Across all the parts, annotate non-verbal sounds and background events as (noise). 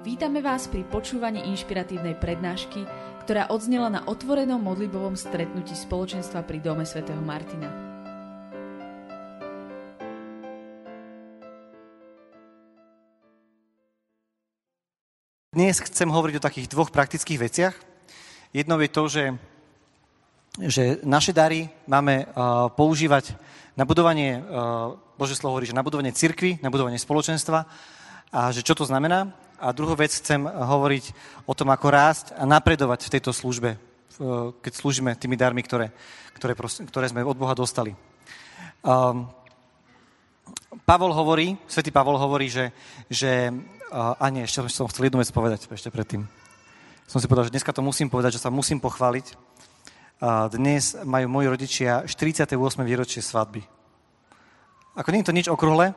Vítame vás pri počúvaní inšpiratívnej prednášky, ktorá odznela na otvorenom modlibovom stretnutí spoločenstva pri Dome svätého Martina. Dnes chcem hovoriť o takých dvoch praktických veciach. Jednou je to, že, že naše dary máme uh, používať na budovanie, uh, Bože slovo hovorí, že na budovanie cirkvy, na budovanie spoločenstva a že čo to znamená. A druhú vec chcem hovoriť o tom, ako rásť a napredovať v tejto službe, keď slúžime tými darmi, ktoré, ktoré, ktoré sme od Boha dostali. Um, Pavol hovorí, svätý Pavol hovorí, že, že uh, a nie, ešte som chcel jednu vec povedať, ešte predtým. Som si povedal, že dneska to musím povedať, že sa musím pochváliť. Dnes majú moji rodičia 48. výročie svadby. Ako nie je to nič okrúhle,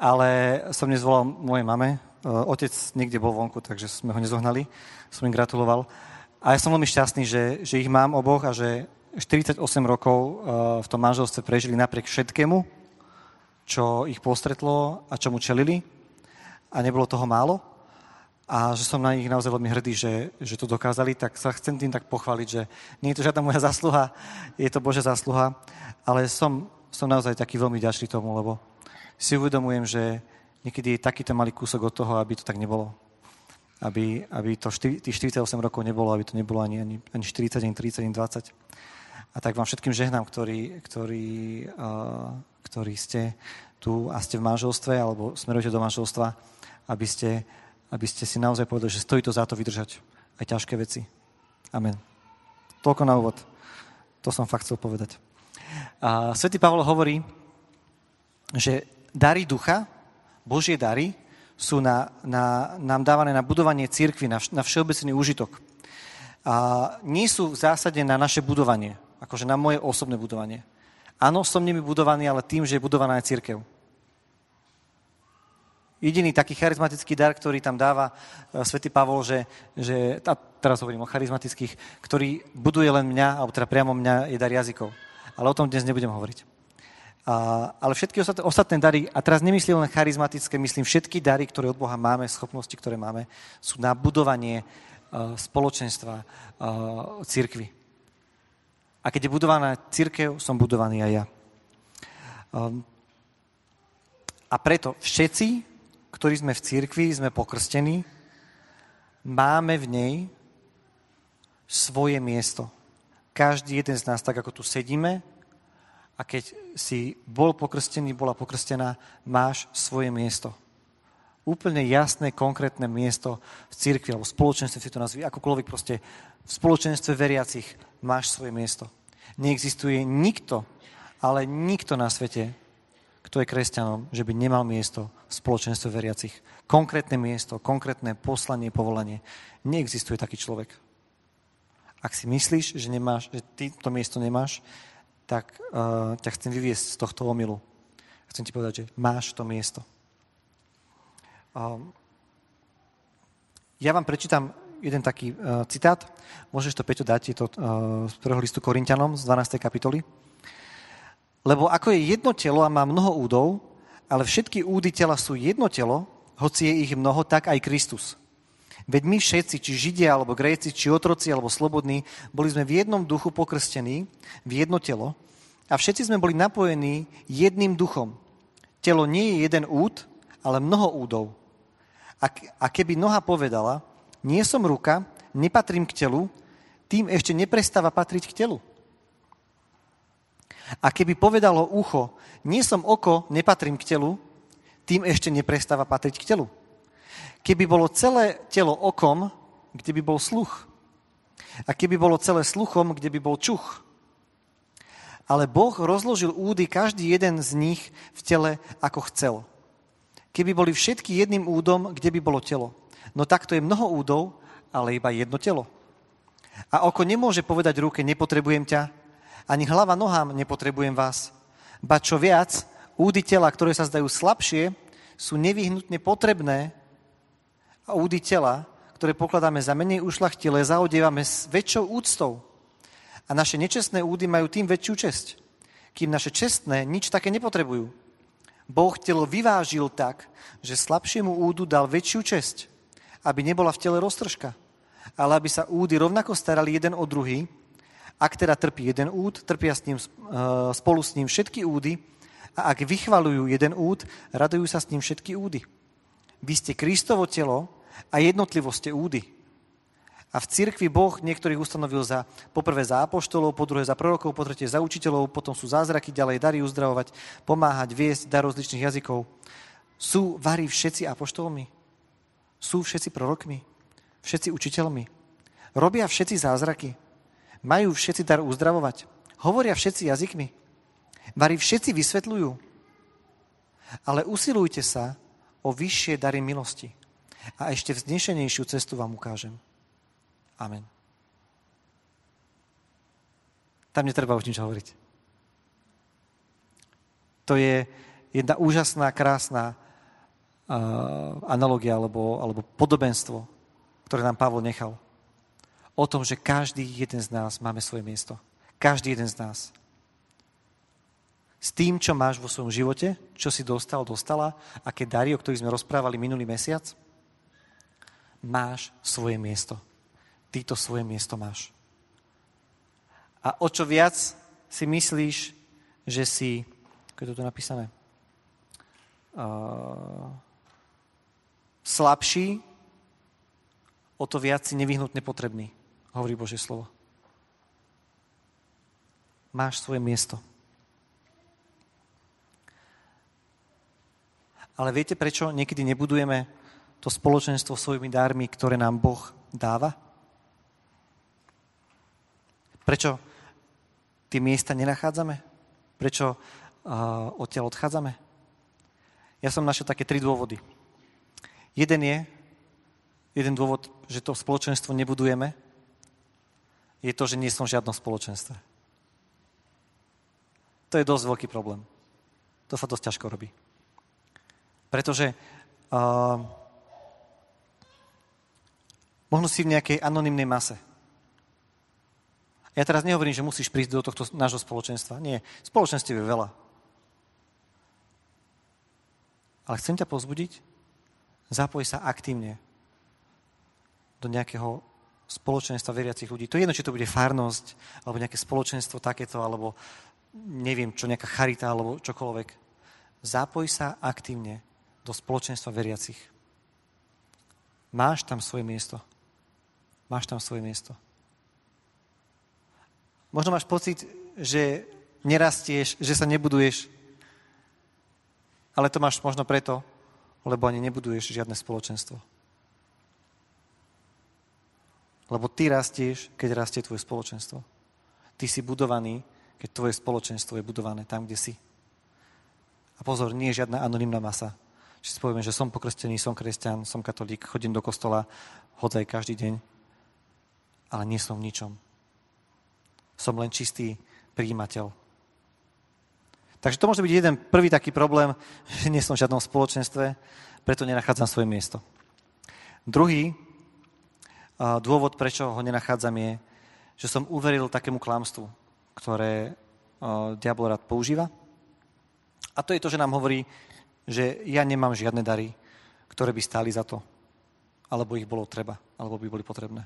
ale som dnes volal mojej mame, otec niekde bol vonku, takže sme ho nezohnali. Som im gratuloval. A ja som veľmi šťastný, že, že ich mám oboch a že 48 rokov eh, v tom manželstve prežili napriek všetkému, čo ich postretlo a čomu čelili. A nebolo toho málo. A že som na nich naozaj veľmi hrdý, že, že to dokázali, tak sa chcem tým tak pochváliť, že nie je to žiadna moja (laughs) zásluha, je to Božia zásluha, ale som, som naozaj taký veľmi ďačný tomu, lebo si uvedomujem, že, niekedy je takýto malý kúsok od toho, aby to tak nebolo. Aby, aby to štyri, tých 48 rokov nebolo, aby to nebolo ani, ani, ani 40, ani 30, ani 20. A tak vám všetkým žehnám, ktorí, ktorí, uh, ktorí ste tu a ste v manželstve alebo smerujete do manželstva, aby ste, aby ste si naozaj povedali, že stojí to za to vydržať aj ťažké veci. Amen. Toľko na úvod. To som fakt chcel povedať. A Svetý Pavol hovorí, že dary ducha Božie dary sú na, na, nám dávané na budovanie církvy, na, na všeobecný úžitok. A nie sú v zásade na naše budovanie, akože na moje osobné budovanie. Áno, som nimi budovaný, ale tým, že je budovaná aj církev. Jediný taký charizmatický dar, ktorý tam dáva uh, svätý Pavol, že, že a teraz hovorím o charizmatických, ktorý buduje len mňa, alebo teda priamo mňa, je dar jazykov. Ale o tom dnes nebudem hovoriť. Ale všetky ostatné, dary, a teraz nemyslím len charizmatické, myslím všetky dary, ktoré od Boha máme, schopnosti, ktoré máme, sú na budovanie uh, spoločenstva, uh, církvy. A keď je budovaná církev, som budovaný aj ja. Um, a preto všetci, ktorí sme v církvi, sme pokrstení, máme v nej svoje miesto. Každý jeden z nás, tak ako tu sedíme, a keď si bol pokrstený, bola pokrstená, máš svoje miesto. Úplne jasné, konkrétne miesto v cirkvi alebo v spoločenstve, si to nazví, akokoľvek proste v spoločenstve veriacich máš svoje miesto. Neexistuje nikto, ale nikto na svete, kto je kresťanom, že by nemal miesto v spoločenstve veriacich. Konkrétne miesto, konkrétne poslanie, povolanie. Neexistuje taký človek. Ak si myslíš, že, nemáš, že ty to miesto nemáš, tak uh, ťa chcem vyviesť z tohto omilu. Chcem ti povedať, že máš to miesto. Uh, ja vám prečítam jeden taký uh, citát. Môžeš to, Peťo, dať, je to uh, z prvého listu Korintianom z 12. kapitoly. Lebo ako je jedno telo a má mnoho údov, ale všetky údy tela sú jedno telo, hoci je ich mnoho, tak aj Kristus. Veď my všetci, či Židia, alebo Gréci, či otroci, alebo slobodní, boli sme v jednom duchu pokrstení, v jedno telo a všetci sme boli napojení jedným duchom. Telo nie je jeden úd, ale mnoho údov. A, keby noha povedala, nie som ruka, nepatrím k telu, tým ešte neprestáva patriť k telu. A keby povedalo ucho, nie som oko, nepatrím k telu, tým ešte neprestáva patriť k telu. Keby bolo celé telo okom, kde by bol sluch. A keby bolo celé sluchom, kde by bol čuch. Ale Boh rozložil údy každý jeden z nich v tele, ako chcel. Keby boli všetky jedným údom, kde by bolo telo. No takto je mnoho údov, ale iba jedno telo. A oko nemôže povedať ruke, nepotrebujem ťa, ani hlava nohám, nepotrebujem vás. Ba čo viac, údy tela, ktoré sa zdajú slabšie, sú nevyhnutne potrebné, a údy tela, ktoré pokladáme za menej ušlachtilé, zaodievame s väčšou úctou. A naše nečestné údy majú tým väčšiu česť, kým naše čestné nič také nepotrebujú. Boh telo vyvážil tak, že slabšiemu údu dal väčšiu česť aby nebola v tele roztržka, ale aby sa údy rovnako starali jeden o druhý. Ak teda trpí jeden úd, trpia s ním, eh, spolu s ním všetky údy a ak vychvalujú jeden úd, radujú sa s ním všetky údy. Vy ste Kristovo telo a jednotlivo ste údy. A v cirkvi Boh niektorých ustanovil za, poprvé za apoštolov, po druhé za prorokov, po tretie za učiteľov, potom sú zázraky, ďalej dary uzdravovať, pomáhať, viesť, dar rozličných jazykov. Sú varí všetci apoštolmi? Sú všetci prorokmi? Všetci učiteľmi? Robia všetci zázraky? Majú všetci dar uzdravovať? Hovoria všetci jazykmi? Varí všetci vysvetľujú? Ale usilujte sa o vyššie dary milosti. A ešte vznešenejšiu cestu vám ukážem. Amen. Tam netreba už nič hovoriť. To je jedna úžasná, krásna uh, analogia alebo, alebo podobenstvo, ktoré nám Pavol nechal. O tom, že každý jeden z nás máme svoje miesto. Každý jeden z nás. S tým, čo máš vo svojom živote, čo si dostal, dostala, aké dary, o ktorých sme rozprávali minulý mesiac, máš svoje miesto ty to svoje miesto máš. A o čo viac si myslíš, že si, ako je to tu napísané, uh, slabší, o to viac si nevyhnutne potrebný, hovorí Božie slovo. Máš svoje miesto. Ale viete, prečo niekedy nebudujeme to spoločenstvo svojimi dármi, ktoré nám Boh dáva? Prečo tie miesta nenachádzame? Prečo uh, odtiaľ odchádzame? Ja som našiel také tri dôvody. Jeden je, jeden dôvod, že to spoločenstvo nebudujeme, je to, že nie som v žiadnom spoločenstve. To je dosť veľký problém. To sa dosť ťažko robí. Pretože uh, možno si v nejakej anonimnej mase. Ja teraz nehovorím, že musíš prísť do tohto nášho spoločenstva. Nie, spoločenstiev je veľa. Ale chcem ťa pozbudiť, zapoj sa aktívne do nejakého spoločenstva veriacich ľudí. To je jedno, či to bude farnosť, alebo nejaké spoločenstvo takéto, alebo neviem čo, nejaká charita, alebo čokoľvek. Zapoj sa aktívne do spoločenstva veriacich. Máš tam svoje miesto. Máš tam svoje miesto. Možno máš pocit, že nerastieš, že sa nebuduješ. Ale to máš možno preto, lebo ani nebuduješ žiadne spoločenstvo. Lebo ty rastieš, keď rastie tvoje spoločenstvo. Ty si budovaný, keď tvoje spoločenstvo je budované tam, kde si. A pozor, nie je žiadna anonimná masa. Či si povieme, že som pokrstený, som kresťan, som katolík, chodím do kostola, hodzaj každý deň, ale nie som ničom. Som len čistý príjimateľ. Takže to môže byť jeden prvý taký problém, že nie som v žiadnom spoločenstve, preto nenachádzam svoje miesto. Druhý dôvod, prečo ho nenachádzam, je, že som uveril takému klamstvu, ktoré diabol rád používa. A to je to, že nám hovorí, že ja nemám žiadne dary, ktoré by stáli za to, alebo ich bolo treba, alebo by boli potrebné.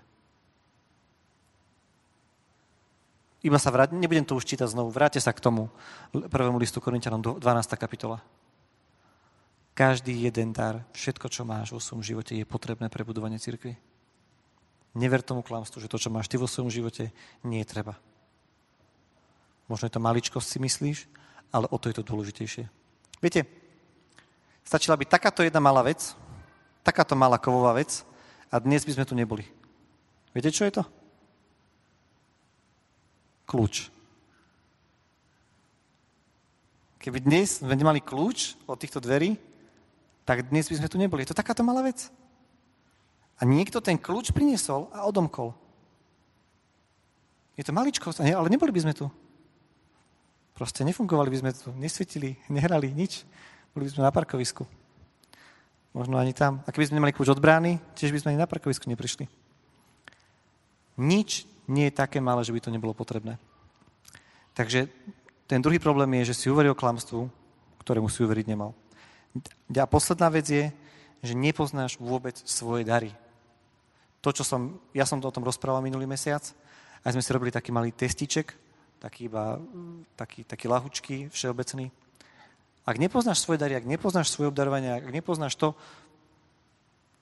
Iba sa vráť, nebudem to už čítať znovu, vráte sa k tomu prvému listu Korintianom 12. kapitola. Každý jeden dar, všetko, čo máš vo svojom živote, je potrebné pre budovanie cirkvi. Never tomu klamstvu, že to, čo máš ty vo svojom živote, nie je treba. Možno je to maličkosť, si myslíš, ale o to je to dôležitejšie. Viete, stačila by takáto jedna malá vec, takáto malá kovová vec a dnes by sme tu neboli. Viete, čo je to? kľúč. Keby dnes sme nemali kľúč od týchto dverí, tak dnes by sme tu neboli. Je to takáto malá vec. A niekto ten kľúč priniesol a odomkol. Je to maličko, ale neboli by sme tu. Proste nefungovali by sme tu, nesvietili, nehrali nič. Boli by sme na parkovisku. Možno ani tam. A keby sme nemali kľúč od brány, tiež by sme ani na parkovisku neprišli. Nič nie je také malé, že by to nebolo potrebné. Takže ten druhý problém je, že si uveril klamstvu, ktorému si uveriť nemal. A posledná vec je, že nepoznáš vôbec svoje dary, To, čo som, ja som o tom rozprával minulý mesiac, a sme si robili taký malý testiček, taký iba, taký, taký lahučký, všeobecný. Ak nepoznáš svoje dary, ak nepoznáš svoje obdarovanie, ak nepoznáš to,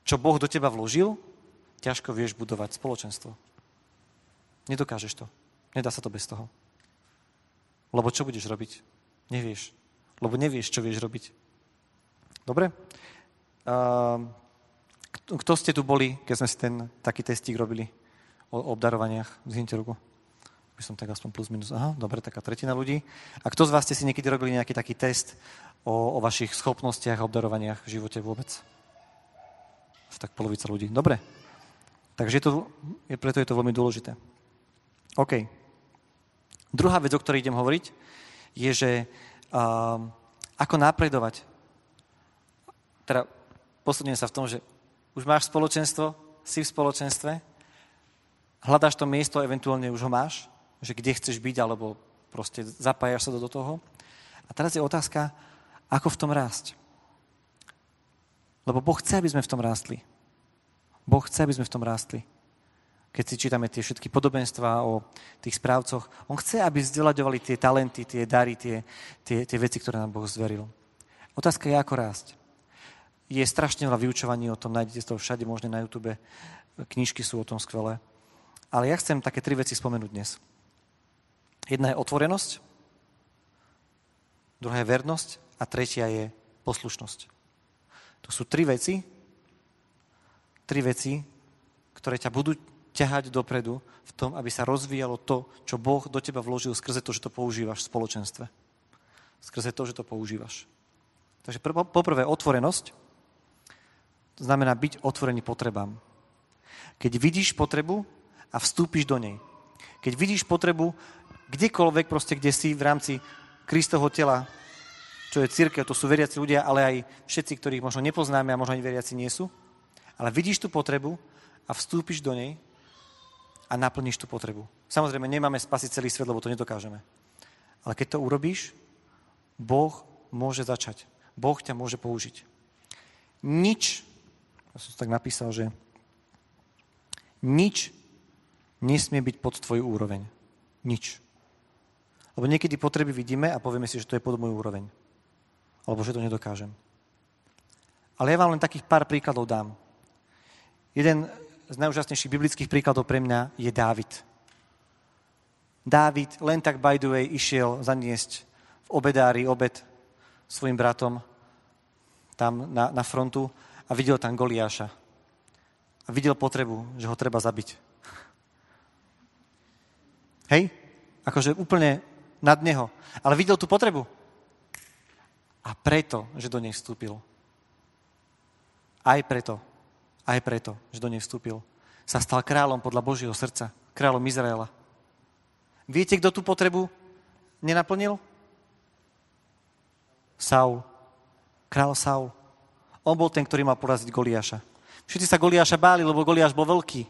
čo Boh do teba vložil, ťažko vieš budovať spoločenstvo. Nedokážeš to. Nedá sa to bez toho. Lebo čo budeš robiť? Nevieš. Lebo nevieš, čo vieš robiť. Dobre? Uh, kto ste tu boli, keď sme si ten taký testík robili o obdarovaniach? Zhnite ruku. By som tak aspoň plus minus. Aha, dobre, taká tretina ľudí. A kto z vás ste si niekedy robili nejaký taký test o, o vašich schopnostiach a obdarovaniach v živote vôbec? Tak polovica ľudí. Dobre. Takže je to, je, preto je to veľmi dôležité. OK. Druhá vec, o ktorej idem hovoriť, je, že uh, ako napredovať. Teda posledňujem sa v tom, že už máš spoločenstvo, si v spoločenstve, hľadáš to miesto, eventuálne už ho máš, že kde chceš byť, alebo proste zapájaš sa do, toho. A teraz je otázka, ako v tom rásť. Lebo Boh chce, aby sme v tom rástli. Boh chce, aby sme v tom rástli keď si čítame tie všetky podobenstvá o tých správcoch. On chce, aby vzdeľaďovali tie talenty, tie dary, tie, tie, tie veci, ktoré nám Boh zveril. Otázka je, ako rásť. Je strašne veľa vyučovaní o tom, nájdete to všade možné na YouTube, knižky sú o tom skvelé. Ale ja chcem také tri veci spomenúť dnes. Jedna je otvorenosť, druhá je vernosť a tretia je poslušnosť. To sú tri veci, tri veci, ktoré ťa budú ťahať dopredu v tom, aby sa rozvíjalo to, čo Boh do teba vložil skrze to, že to používaš v spoločenstve. Skrze to, že to používaš. Takže poprvé otvorenosť znamená byť otvorený potrebám. Keď vidíš potrebu a vstúpiš do nej. Keď vidíš potrebu kdekoľvek, proste kde si v rámci Kristovho tela, čo je církev, to sú veriaci ľudia, ale aj všetci, ktorých možno nepoznáme a možno ani veriaci nie sú. Ale vidíš tú potrebu a vstúpiš do nej a naplníš tú potrebu. Samozrejme, nemáme spasiť celý svet, lebo to nedokážeme. Ale keď to urobíš, Boh môže začať. Boh ťa môže použiť. Nič, ja som tak napísal, že nič nesmie byť pod tvoju úroveň. Nič. Lebo niekedy potreby vidíme a povieme si, že to je pod moju úroveň. Alebo že to nedokážem. Ale ja vám len takých pár príkladov dám. Jeden z najúžasnejších biblických príkladov pre mňa je Dávid. Dávid len tak by the way išiel zaniesť v obedári obed svojim bratom tam na, na frontu a videl tam Goliáša. A videl potrebu, že ho treba zabiť. Hej? Akože úplne nad neho. Ale videl tú potrebu. A preto, že do nej vstúpil. Aj preto aj preto, že do nej vstúpil, sa stal kráľom podľa Božieho srdca, kráľom Izraela. Viete, kto tú potrebu nenaplnil? Saul. Král Saul. On bol ten, ktorý mal poraziť Goliáša. Všetci sa Goliáša báli, lebo Goliáš bol veľký.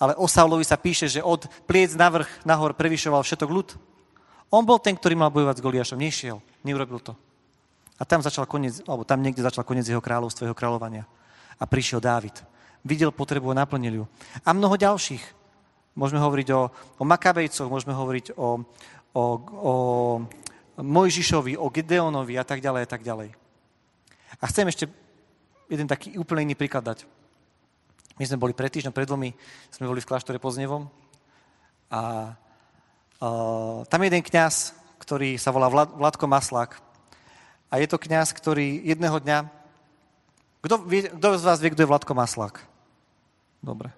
Ale o Saulovi sa píše, že od pliec na vrch, nahor prevyšoval všetok ľud. On bol ten, ktorý mal bojovať s Goliášom. Nešiel, neurobil to. A tam začal koniec, alebo tam niekde začal koniec jeho kráľovstva, jeho kráľovania a prišiel Dávid. Videl potrebu a naplnil ju. A mnoho ďalších. Môžeme hovoriť o, o Makabejcoch, môžeme hovoriť o, o, o Mojžišovi, o Gedeonovi a tak ďalej a tak ďalej. A chcem ešte jeden taký úplne iný príklad dať. My sme boli pred týždňom, pred dvomi, sme boli v kláštore Podznevom a uh, tam je jeden kňaz, ktorý sa volá Vlad, Vladko Maslák. A je to kňaz, ktorý jedného dňa kto, vie, kto z vás vie, kto je Vladko Maslák? Dobre.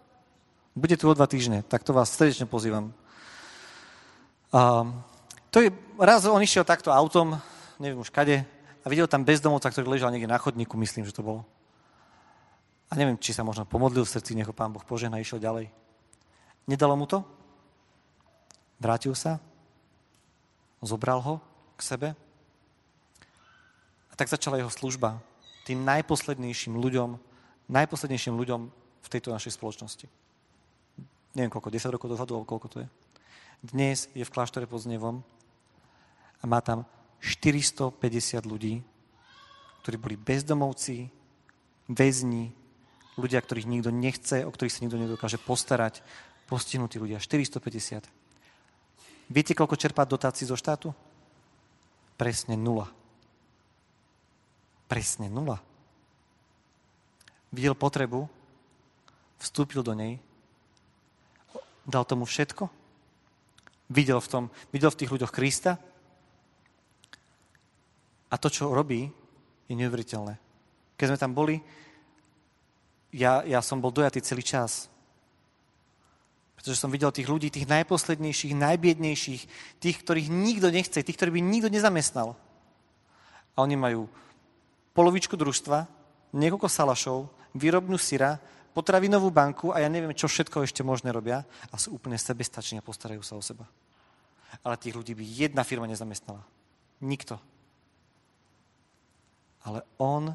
Bude tu o dva týždne, tak to vás srdečne pozývam. A, to je, raz on išiel takto autom, neviem už kade, a videl tam bezdomovca, ktorý ležal niekde na chodníku, myslím, že to bolo. A neviem, či sa možno pomodlil v srdci, nech ho pán Boh požehna, išiel ďalej. Nedalo mu to? Vrátil sa? Zobral ho k sebe? A tak začala jeho služba tým najposlednejším ľuďom, najposlednejším ľuďom v tejto našej spoločnosti. Neviem koľko, 10 rokov dozadu, alebo koľko to je. Dnes je v kláštore pod Znevom a má tam 450 ľudí, ktorí boli bezdomovci, väzni, ľudia, ktorých nikto nechce, o ktorých sa nikto nedokáže postarať, postihnutí ľudia, 450. Viete, koľko čerpá dotácií zo štátu? Presne nula. Presne nula. Videl potrebu, vstúpil do nej, dal tomu všetko, videl v, tom, videl v tých ľuďoch Krista a to, čo robí, je neuveriteľné. Keď sme tam boli, ja, ja som bol dojatý celý čas. Pretože som videl tých ľudí, tých najposlednejších, najbiednejších, tých, ktorých nikto nechce, tých, ktorých by nikto nezamestnal. A oni majú polovičku družstva, niekoľko salašov, výrobnú syra, potravinovú banku a ja neviem, čo všetko ešte možné robia a sú úplne sebestační a postarajú sa o seba. Ale tých ľudí by jedna firma nezamestnala. Nikto. Ale on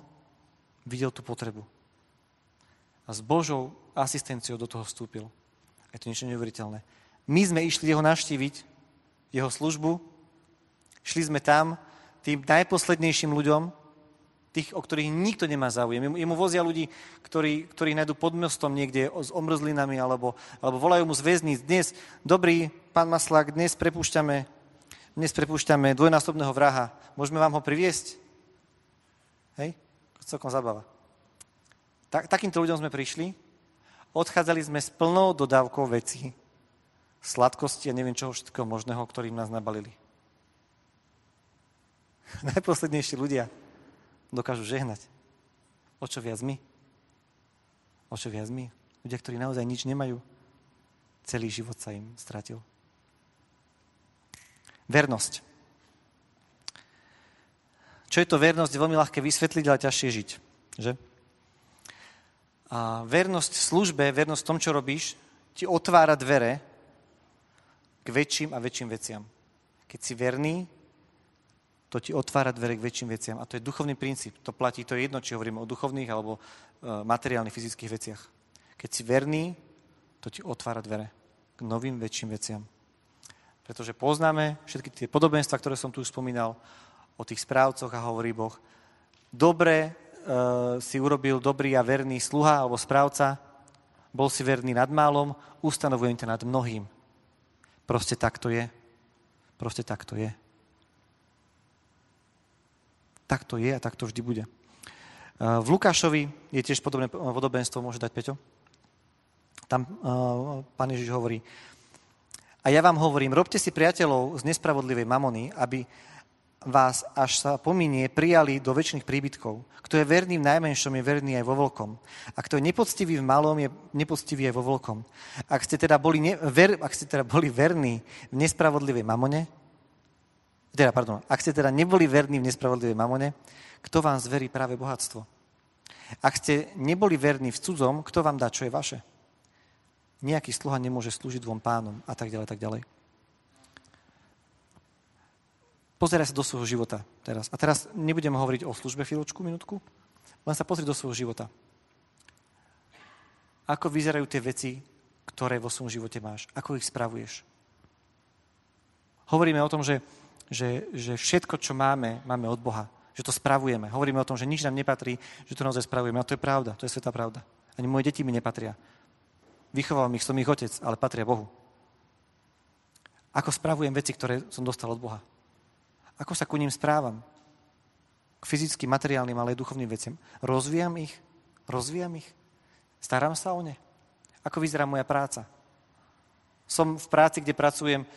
videl tú potrebu. A s Božou asistenciou do toho vstúpil. Je to niečo neuveriteľné. My sme išli jeho navštíviť, jeho službu, šli sme tam tým najposlednejším ľuďom, tých, o ktorých nikto nemá záujem. Jemu vozia ľudí, ktorí, ktorí nájdú pod mostom niekde s omrzlinami, alebo, alebo volajú mu z väzníc. Dnes, dobrý pán Maslák, dnes prepúšťame, dnes prepúšťame dvojnásobného vraha. Môžeme vám ho priviesť? Hej? Celkom zabava. Tak, takýmto ľuďom sme prišli, odchádzali sme s plnou dodávkou vecí, sladkosti a neviem čoho všetkého možného, ktorým nás nabalili. (laughs) Najposlednejší ľudia dokážu žehnať. O čo viac my? O čo viac my? Ľudia, ktorí naozaj nič nemajú, celý život sa im stratil. Vernosť. Čo je to vernosť, je veľmi ľahké vysvetliť, ale ťažšie žiť. Že? A vernosť službe, vernosť v tom, čo robíš, ti otvára dvere k väčším a väčším veciam. Keď si verný, to ti otvára dvere k väčším veciam. A to je duchovný princíp. To platí, to je jedno, či hovoríme o duchovných alebo e, materiálnych, fyzických veciach. Keď si verný, to ti otvára dvere k novým, väčším veciam. Pretože poznáme všetky tie podobenstva, ktoré som tu už spomínal, o tých správcoch a hovorí Boh, dobre si urobil dobrý a verný sluha alebo správca, bol si verný nad málom, ustanovujem ťa nad mnohým. Proste tak to je. Proste tak to je. Tak to je a tak to vždy bude. Uh, v Lukášovi je tiež podobné podobenstvo, môže dať Peťo? Tam uh, pán Ježiš hovorí, a ja vám hovorím, robte si priateľov z nespravodlivej mamony, aby vás, až sa pominie, prijali do väčšných príbytkov. Kto je verný v najmenšom, je verný aj vo veľkom. A kto je nepoctivý v malom, je nepoctivý aj vo veľkom. Ak ste teda boli, ne, ver, ak ste teda boli verní v nespravodlivej mamone, teda, pardon, ak ste teda neboli verní v nespravodlivej mamone, kto vám zverí práve bohatstvo? Ak ste neboli verní v cudzom, kto vám dá, čo je vaše? Nejaký sluha nemôže slúžiť dvom pánom a tak ďalej, tak ďalej. Pozeraj sa do svojho života teraz. A teraz nebudem hovoriť o službe chvíľočku, minútku, len sa pozri do svojho života. Ako vyzerajú tie veci, ktoré vo svojom živote máš? Ako ich spravuješ? Hovoríme o tom, že, že, že všetko, čo máme, máme od Boha. Že to spravujeme. Hovoríme o tom, že nič nám nepatrí, že to naozaj spravujeme. A to je pravda. To je sveta pravda. Ani moje deti mi nepatria. Vychoval ich, som ich otec, ale patria Bohu. Ako spravujem veci, ktoré som dostal od Boha? Ako sa ku ním správam? K fyzickým, materiálnym, ale aj duchovným veciam. Rozvíjam ich? Rozvíjam ich? Starám sa o ne? Ako vyzerá moja práca? Som v práci, kde pracujem e,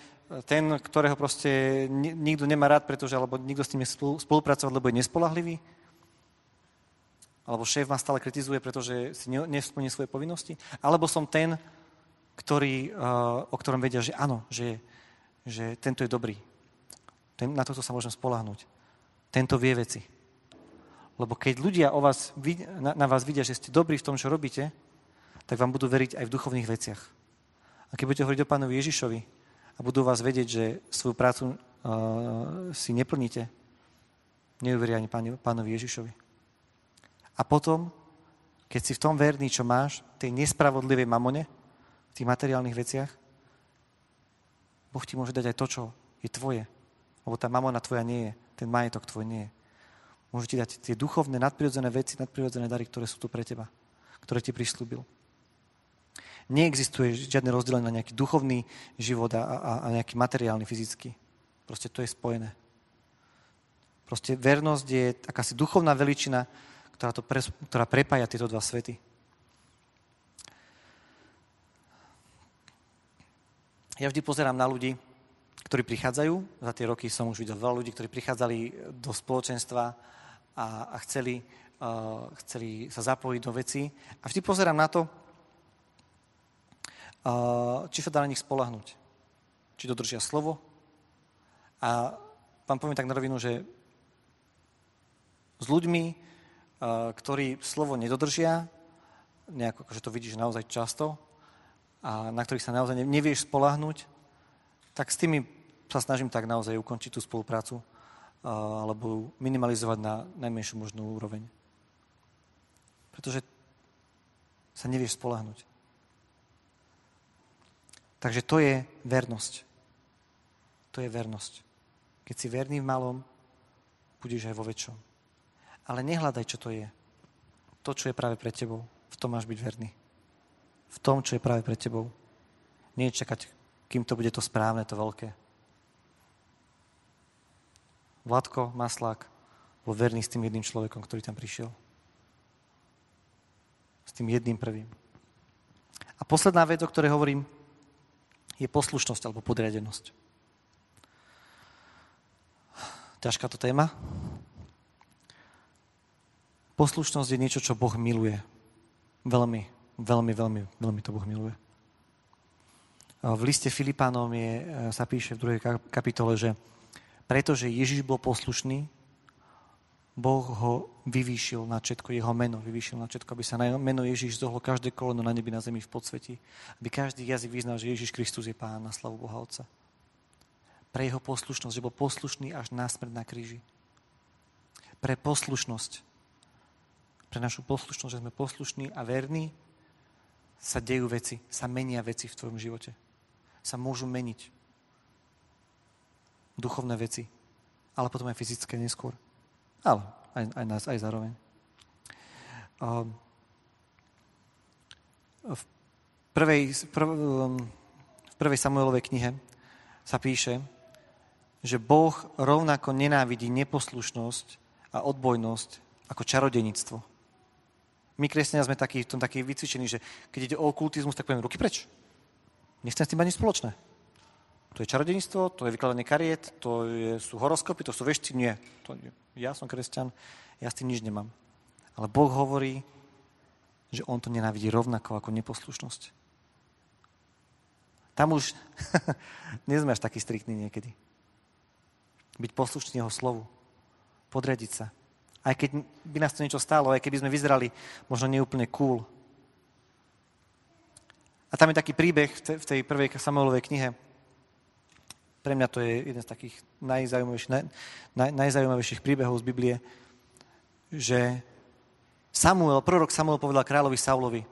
ten, ktorého proste nikto nemá rád, pretože alebo nikto s ním spolupracovať, lebo je nespolahlivý? Alebo šéf ma stále kritizuje, pretože si nesplní svoje povinnosti? Alebo som ten, ktorý, e, o ktorom vedia, že áno, že, že tento je dobrý, ten, na toto sa môžem spolahnuť. Tento vie veci. Lebo keď ľudia o vás, na, na vás vidia, že ste dobrí v tom, čo robíte, tak vám budú veriť aj v duchovných veciach. A keď budete hovoriť o pánovi Ježišovi a budú vás vedieť, že svoju prácu uh, si neplníte, neuveria ani páni, pánovi Ježišovi. A potom, keď si v tom verný, čo máš, tej nespravodlivej mamone, v tých materiálnych veciach, Boh ti môže dať aj to, čo je tvoje. Lebo tá mamona tvoja nie je, ten majetok tvoj nie je. Môžu ti dať tie duchovné, nadprirodzené veci, nadprirodzené dary, ktoré sú tu pre teba. ktoré ti prislúbil. Neexistuje žiadne rozdelenie na nejaký duchovný život a, a, a nejaký materiálny, fyzický. Proste to je spojené. Proste vernosť je akási duchovná veličina, ktorá, to pre, ktorá prepája tieto dva svety. Ja vždy pozerám na ľudí, ktorí prichádzajú. Za tie roky som už videl veľa ľudí, ktorí prichádzali do spoločenstva a, a chceli, uh, chceli sa zapojiť do veci. A vždy pozerám na to, uh, či sa dá na nich spolahnuť. Či dodržia slovo. A vám poviem tak na rovinu, že s ľuďmi, uh, ktorí slovo nedodržia, nejako, že to vidíš naozaj často, a na ktorých sa naozaj nevieš spolahnuť, tak s tými sa snažím tak naozaj ukončiť tú spoluprácu alebo minimalizovať na najmenšiu možnú úroveň. Pretože sa nevieš spolahnuť. Takže to je vernosť. To je vernosť. Keď si verný v malom, budeš aj vo väčšom. Ale nehľadaj, čo to je. To, čo je práve pre tebou. V tom máš byť verný. V tom, čo je práve pre tebou. Nie čakať, kým to bude to správne, to veľké. Vladko Maslák bol verný s tým jedným človekom, ktorý tam prišiel. S tým jedným prvým. A posledná vec, o ktorej hovorím, je poslušnosť alebo podriadenosť. Ťažká to téma. Poslušnosť je niečo, čo Boh miluje. Veľmi, veľmi, veľmi, veľmi to Boh miluje. V liste Filipánom je, sa píše v druhej kapitole, že pretože Ježiš bol poslušný, Boh ho vyvýšil na všetko, jeho meno vyvýšil na všetko, aby sa na meno Ježiš zohlo každé koleno na nebi, na zemi, v podsveti. Aby každý jazyk vyznal, že Ježiš Kristus je Pán na slavu Boha Otca. Pre jeho poslušnosť, že bol poslušný až na smrť na kríži. Pre poslušnosť, pre našu poslušnosť, že sme poslušní a verní, sa dejú veci, sa menia veci v tvojom živote. Sa môžu meniť duchovné veci, ale potom aj fyzické neskôr. Ale aj, aj nás, aj zároveň. Um, v prvej, prv, um, v prvej Samuelovej knihe sa píše, že Boh rovnako nenávidí neposlušnosť a odbojnosť ako čarodenictvo. My, kresťania, sme takí, v tom takí vycvičení, že keď ide o okultizmus, tak poviem ruky preč. Nechcem s tým ani spoločné. To je čarodenstvo, to je vykladanie kariet, to je, sú horoskopy, to sú vešti. Nie, to, ja som kresťan, ja s tým nič nemám. Ale Boh hovorí, že on to nenávidí rovnako ako neposlušnosť. Tam už (laughs) nie sme až takí striktní niekedy. Byť poslušný jeho slovu. Podriadiť sa. Aj keď by nás to niečo stálo, aj keby sme vyzerali možno neúplne cool. A tam je taký príbeh v tej prvej Samuelovej knihe, pre mňa to je jeden z takých najzaujímavejších, naj, naj, najzaujímavejších príbehov z Biblie, že Samuel, prorok Samuel povedal kráľovi Saulovi,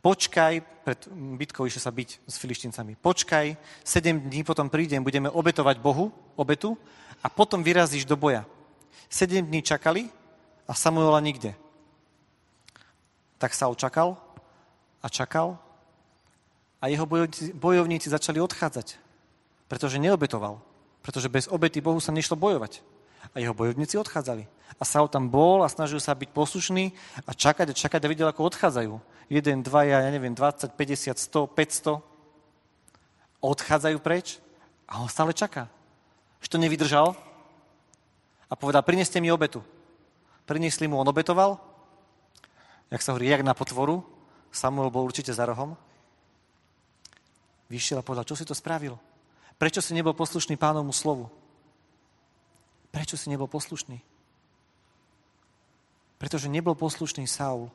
počkaj, pred bitkou išlo sa byť s filištincami, počkaj, sedem dní potom prídem, budeme obetovať Bohu, obetu, a potom vyrazíš do boja. Sedem dní čakali a Samuela nikde. Tak Saul čakal a čakal a jeho bojovníci, začali odchádzať pretože neobetoval. Pretože bez obety Bohu sa nešlo bojovať. A jeho bojovníci odchádzali. A Saul tam bol a snažil sa byť poslušný a čakať a čakať a videl, ako odchádzajú. Jeden, dva, ja neviem, 20, 50, 100, 500. Odchádzajú preč a on stále čaká. Že to nevydržal a povedal, prineste mi obetu. Priniesli mu, on obetoval. Jak sa hovorí, jak na potvoru. Samuel bol určite za rohom. Vyšiel a povedal, čo si to spravil? Prečo si nebol poslušný pánovmu slovu? Prečo si nebol poslušný? Pretože nebol poslušný Saul.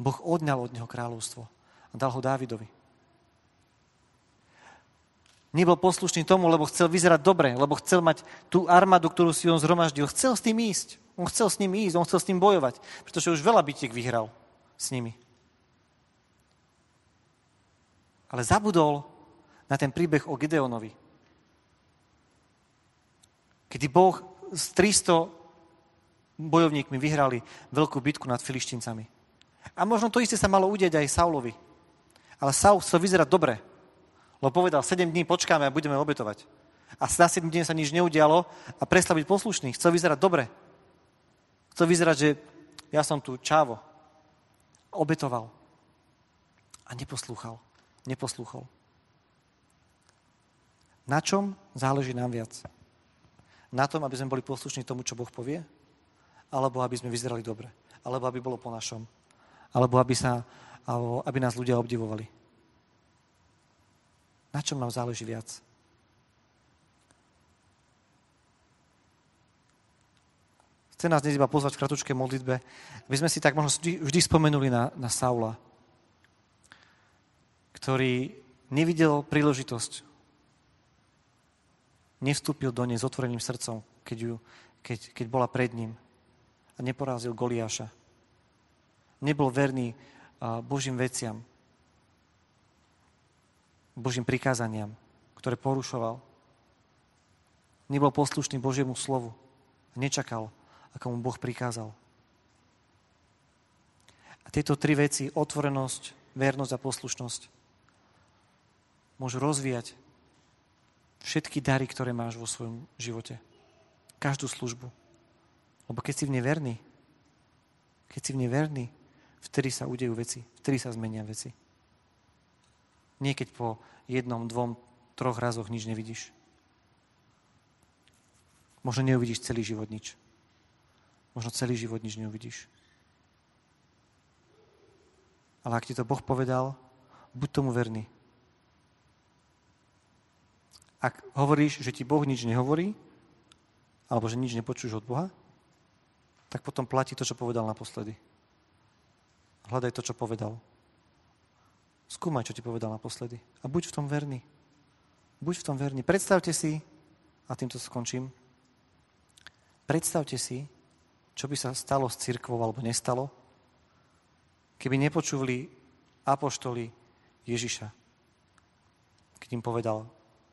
Boh odňal od neho kráľovstvo a dal ho Dávidovi. Nebol poslušný tomu, lebo chcel vyzerať dobre, lebo chcel mať tú armádu, ktorú si on zhromaždil. Chcel s tým ísť. On chcel s ním ísť, on chcel s tým bojovať, pretože už veľa bitiek vyhral s nimi. Ale zabudol na ten príbeh o Gideonovi. Kedy Boh s 300 bojovníkmi vyhrali veľkú bitku nad filištíncami. A možno to isté sa malo udieť aj Saulovi. Ale Saul chcel vyzerať dobre. Lebo povedal, 7 dní počkáme a budeme obetovať. A na 7 dní sa nič neudialo a prestal byť poslušný. Chcel vyzerať dobre. Chcel vyzerať, že ja som tu čávo. Obetoval. A neposlúchal. Neposlúchol. Na čom záleží nám viac? Na tom, aby sme boli poslušní tomu, čo Boh povie? Alebo aby sme vyzerali dobre? Alebo aby bolo po našom? Alebo aby, sa, aby nás ľudia obdivovali? Na čom nám záleží viac? Chce nás dnes iba pozvať v kratučkej modlitbe, aby sme si tak možno vždy spomenuli na, na Saula, ktorý nevidel príležitosť, nevstúpil do nej s otvoreným srdcom, keď, ju, keď, keď bola pred ním a neporazil Goliáša. Nebol verný Božím veciam, Božím prikázaniam, ktoré porušoval. Nebol poslušný Božiemu slovu. Nečakal, ako mu Boh prikázal. A tieto tri veci, otvorenosť, vernosť a poslušnosť, môžu rozvíjať všetky dary, ktoré máš vo svojom živote. Každú službu. Lebo keď si v nej verný, keď si v nej verný, vtedy sa udejú veci, vtedy sa zmenia veci. Nie keď po jednom, dvom, troch razoch nič nevidíš. Možno neuvidíš celý život nič. Možno celý život nič neuvidíš. Ale ak ti to Boh povedal, buď tomu verný. Ak hovoríš, že ti Boh nič nehovorí, alebo že nič nepočuješ od Boha, tak potom platí to, čo povedal naposledy. Hľadaj to, čo povedal. Skúmaj, čo ti povedal naposledy. A buď v tom verný. Buď v tom verný. Predstavte si, a týmto skončím, predstavte si, čo by sa stalo s církvou alebo nestalo, keby nepočuli apoštoli Ježiša. Keď im povedal,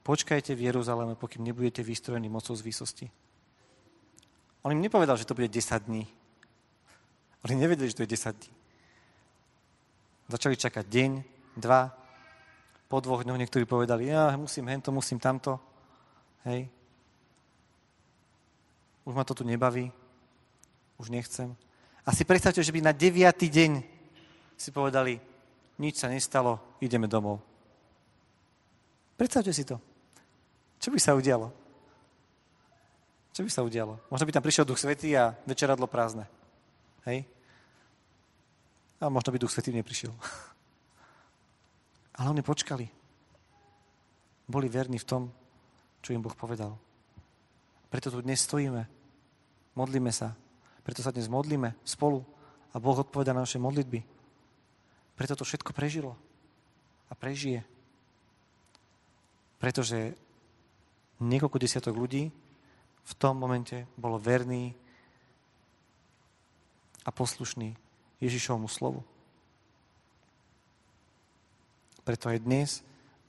počkajte v Jeruzaleme, pokým nebudete vystrojení mocou z výsosti. On im nepovedal, že to bude 10 dní. Oni nevedeli, že to je 10 dní. Začali čakať deň, dva, po dvoch dňoch niektorí povedali, ja musím hento, musím tamto. Hej. Už ma to tu nebaví. Už nechcem. A si predstavte, že by na deviatý deň si povedali, nič sa nestalo, ideme domov. Predstavte si to. Čo by sa udialo? Čo by sa udialo? Možno by tam prišiel Duch Svetý a večeradlo prázdne. Hej? A možno by Duch Svetý neprišiel. (laughs) Ale oni počkali. Boli verní v tom, čo im Boh povedal. Preto tu dnes stojíme. Modlíme sa. Preto sa dnes modlíme spolu a Boh odpoveda na naše modlitby. Preto to všetko prežilo a prežije. Pretože niekoľko desiatok ľudí v tom momente bolo verný a poslušný Ježišovmu slovu. Preto aj dnes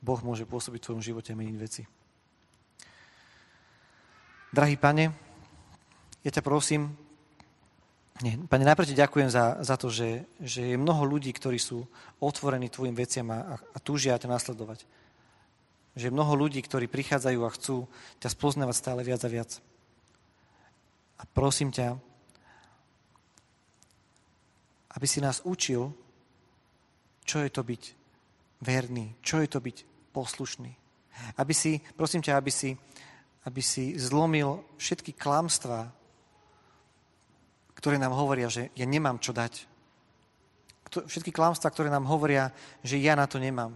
Boh môže pôsobiť v tvojom živote a meniť veci. Drahý pane, ja ťa prosím, nie, pane, najprv ti ďakujem za, za to, že, že je mnoho ľudí, ktorí sú otvorení tvojim veciam a, a túžia ťa nasledovať. Že mnoho ľudí, ktorí prichádzajú a chcú ťa spoznávať stále viac a viac. A prosím ťa, aby si nás učil, čo je to byť verný, čo je to byť poslušný. Aby si, prosím ťa, aby si, aby si zlomil všetky klamstvá, ktoré nám hovoria, že ja nemám čo dať. Všetky klamstvá, ktoré nám hovoria, že ja na to nemám.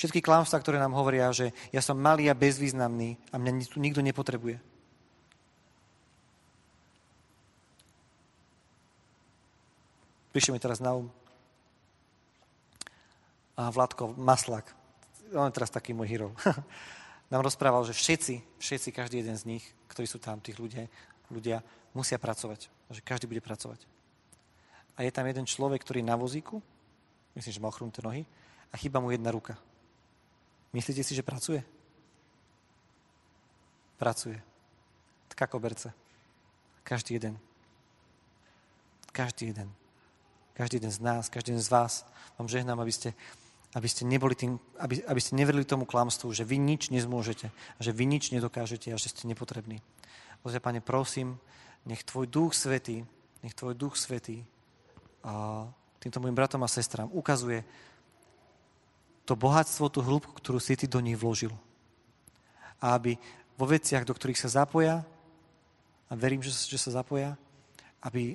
Všetky klamstvá, ktoré nám hovoria, že ja som malý a bezvýznamný a mňa tu nikto nepotrebuje. Prišiel mi teraz na um a Vladko Maslak, on je teraz taký môj hero, (laughs) nám rozprával, že všetci, všetci, každý jeden z nich, ktorí sú tam, tých ľudia, ľudia musia pracovať. Že každý bude pracovať. A je tam jeden človek, ktorý na vozíku, myslím, že má ochrnuté nohy, a chýba mu jedna ruka. Myslíte si, že pracuje? Pracuje. Taká koberce. Každý jeden. Každý jeden. každý jeden z nás, každý jeden z vás. Vám žehnám, aby ste, aby ste, neboli tým, aby, aby ste neverili tomu klamstvu, že vy nič nezmôžete, a že vy nič nedokážete a že ste nepotrební. Bože, Pane, prosím, nech Tvoj Duch Svetý, nech Tvoj Duch Svetý týmto mojim bratom a sestrám ukazuje to bohatstvo, tú hĺbku, ktorú si Ty do nich vložil. A aby vo veciach, do ktorých sa zapoja, a verím, že, že sa zapoja, aby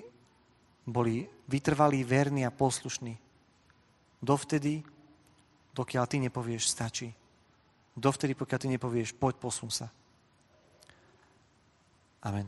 boli vytrvalí, verní a poslušní. Dovtedy, dokiaľ ty nepovieš, stačí. Dovtedy, pokiaľ ty nepovieš, poď, posun sa. Amen.